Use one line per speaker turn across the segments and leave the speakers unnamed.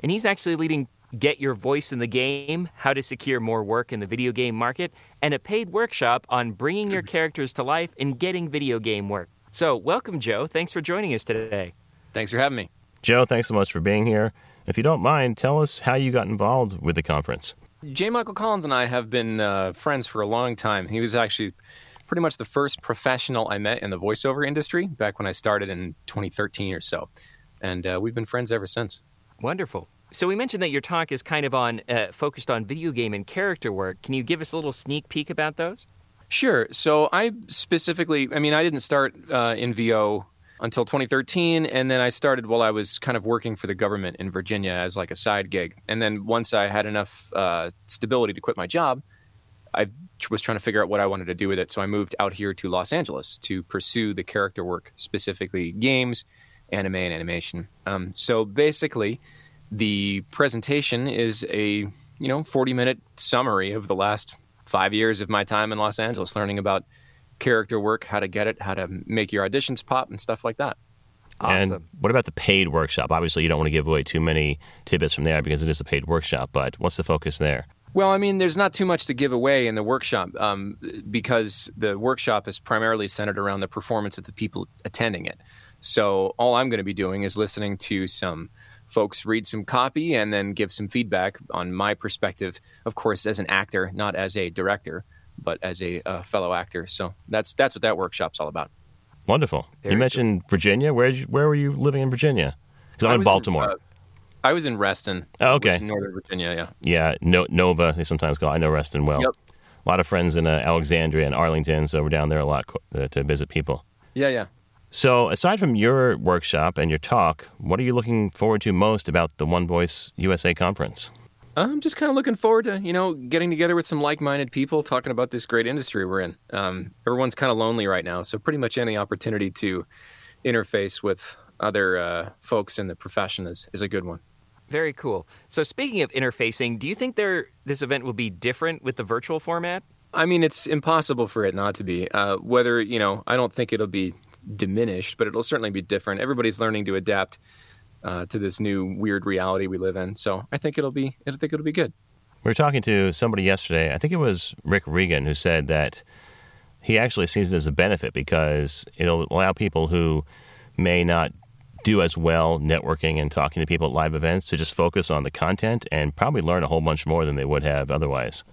and he's actually leading Get Your Voice in the Game How to Secure More Work in the Video Game Market, and a paid workshop on bringing your characters to life and getting video game work. So, welcome, Joe. Thanks for joining us today.
Thanks for having me.
Joe, thanks so much for being here. If you don't mind, tell us how you got involved with the conference.
J. Michael Collins and I have been uh, friends for a long time. He was actually pretty much the first professional I met in the voiceover industry back when I started in 2013 or so. And uh, we've been friends ever since.
Wonderful. So we mentioned that your talk is kind of on uh, focused on video game and character work. Can you give us a little sneak peek about those?
Sure. So I specifically, I mean, I didn't start uh, in VO until 2013, and then I started while I was kind of working for the government in Virginia as like a side gig. And then once I had enough uh, stability to quit my job, I was trying to figure out what I wanted to do with it. So I moved out here to Los Angeles to pursue the character work, specifically games, anime, and animation. Um, so basically, the presentation is a you know 40 minute summary of the last five years of my time in Los Angeles, learning about character work, how to get it, how to make your auditions pop, and stuff like that.
Awesome.
And what about the paid workshop? Obviously, you don't want to give away too many tidbits from there because it is a paid workshop, but what's the focus there?
Well, I mean, there's not too much to give away in the workshop um, because the workshop is primarily centered around the performance of the people attending it. So all I'm going to be doing is listening to some folks read some copy and then give some feedback on my perspective, of course, as an actor, not as a director, but as a uh, fellow actor. So that's that's what that workshop's all about.
Wonderful.
Very
you mentioned Virginia. Where you, where were you living in Virginia? Because I'm in Baltimore.
uh, I was in Reston.
Oh, okay.
which is Northern Virginia, yeah.
yeah, no, Nova. They sometimes call. it. I know Reston well.
Yep.
A lot of friends in uh, Alexandria and Arlington, so we're down there a lot uh, to visit people.
Yeah, yeah.
So, aside from your workshop and your talk, what are you looking forward to most about the One Voice USA conference?
I'm just kind of looking forward to, you know, getting together with some like-minded people talking about this great industry we're in. Um, everyone's kind of lonely right now, so pretty much any opportunity to interface with other uh, folks in the profession is, is a good one.
Very cool. So speaking of interfacing, do you think there this event will be different with the virtual format?
I mean, it's impossible for it not to be. Uh, whether, you know, I don't think it'll be diminished, but it'll certainly be different. Everybody's learning to adapt uh, to this new weird reality we live in. So I think it'll be, I think it'll be good.
We were talking to somebody yesterday. I think it was Rick Regan who said that he actually sees it as a benefit because it'll allow people who may not do as well networking and talking to people at live events to just focus on the content and probably learn a whole bunch more than they would have otherwise.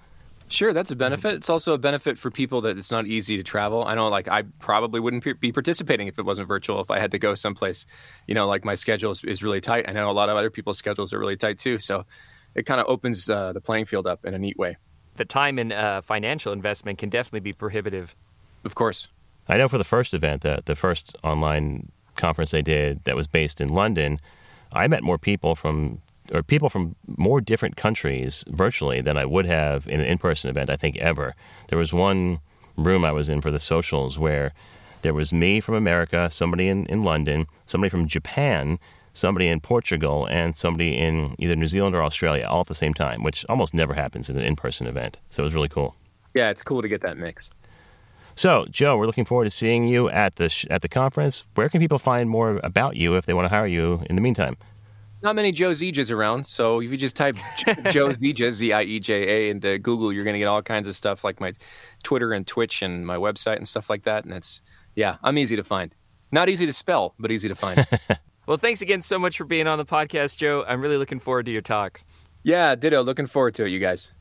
Sure, that's a benefit. It's also a benefit for people that it's not easy to travel. I know, like, I probably wouldn't be participating if it wasn't virtual. If I had to go someplace, you know, like my schedule is, is really tight. I know a lot of other people's schedules are really tight too. So it kind of opens uh, the playing field up in a neat way.
The time and uh, financial investment can definitely be prohibitive.
Of course.
I know for the first event, the, the first online conference they did that was based in London, I met more people from or people from more different countries virtually than I would have in an in-person event, I think ever. There was one room I was in for the socials where there was me from America, somebody in, in London, somebody from Japan, somebody in Portugal, and somebody in either New Zealand or Australia all at the same time, which almost never happens in an in-person event. So it was really cool.
Yeah, it's cool to get that mix.
So, Joe, we're looking forward to seeing you at the sh- at the conference. Where can people find more about you if they want to hire you in the meantime?
Not many Joe Ziejas around, so if you just type Joe Zieja, Z I E J A, into Google, you're going to get all kinds of stuff like my Twitter and Twitch and my website and stuff like that. And it's, yeah, I'm easy to find. Not easy to spell, but easy to find.
Well, thanks again so much for being on the podcast, Joe. I'm really looking forward to your talks.
yeah, ditto. Looking forward to it, you guys.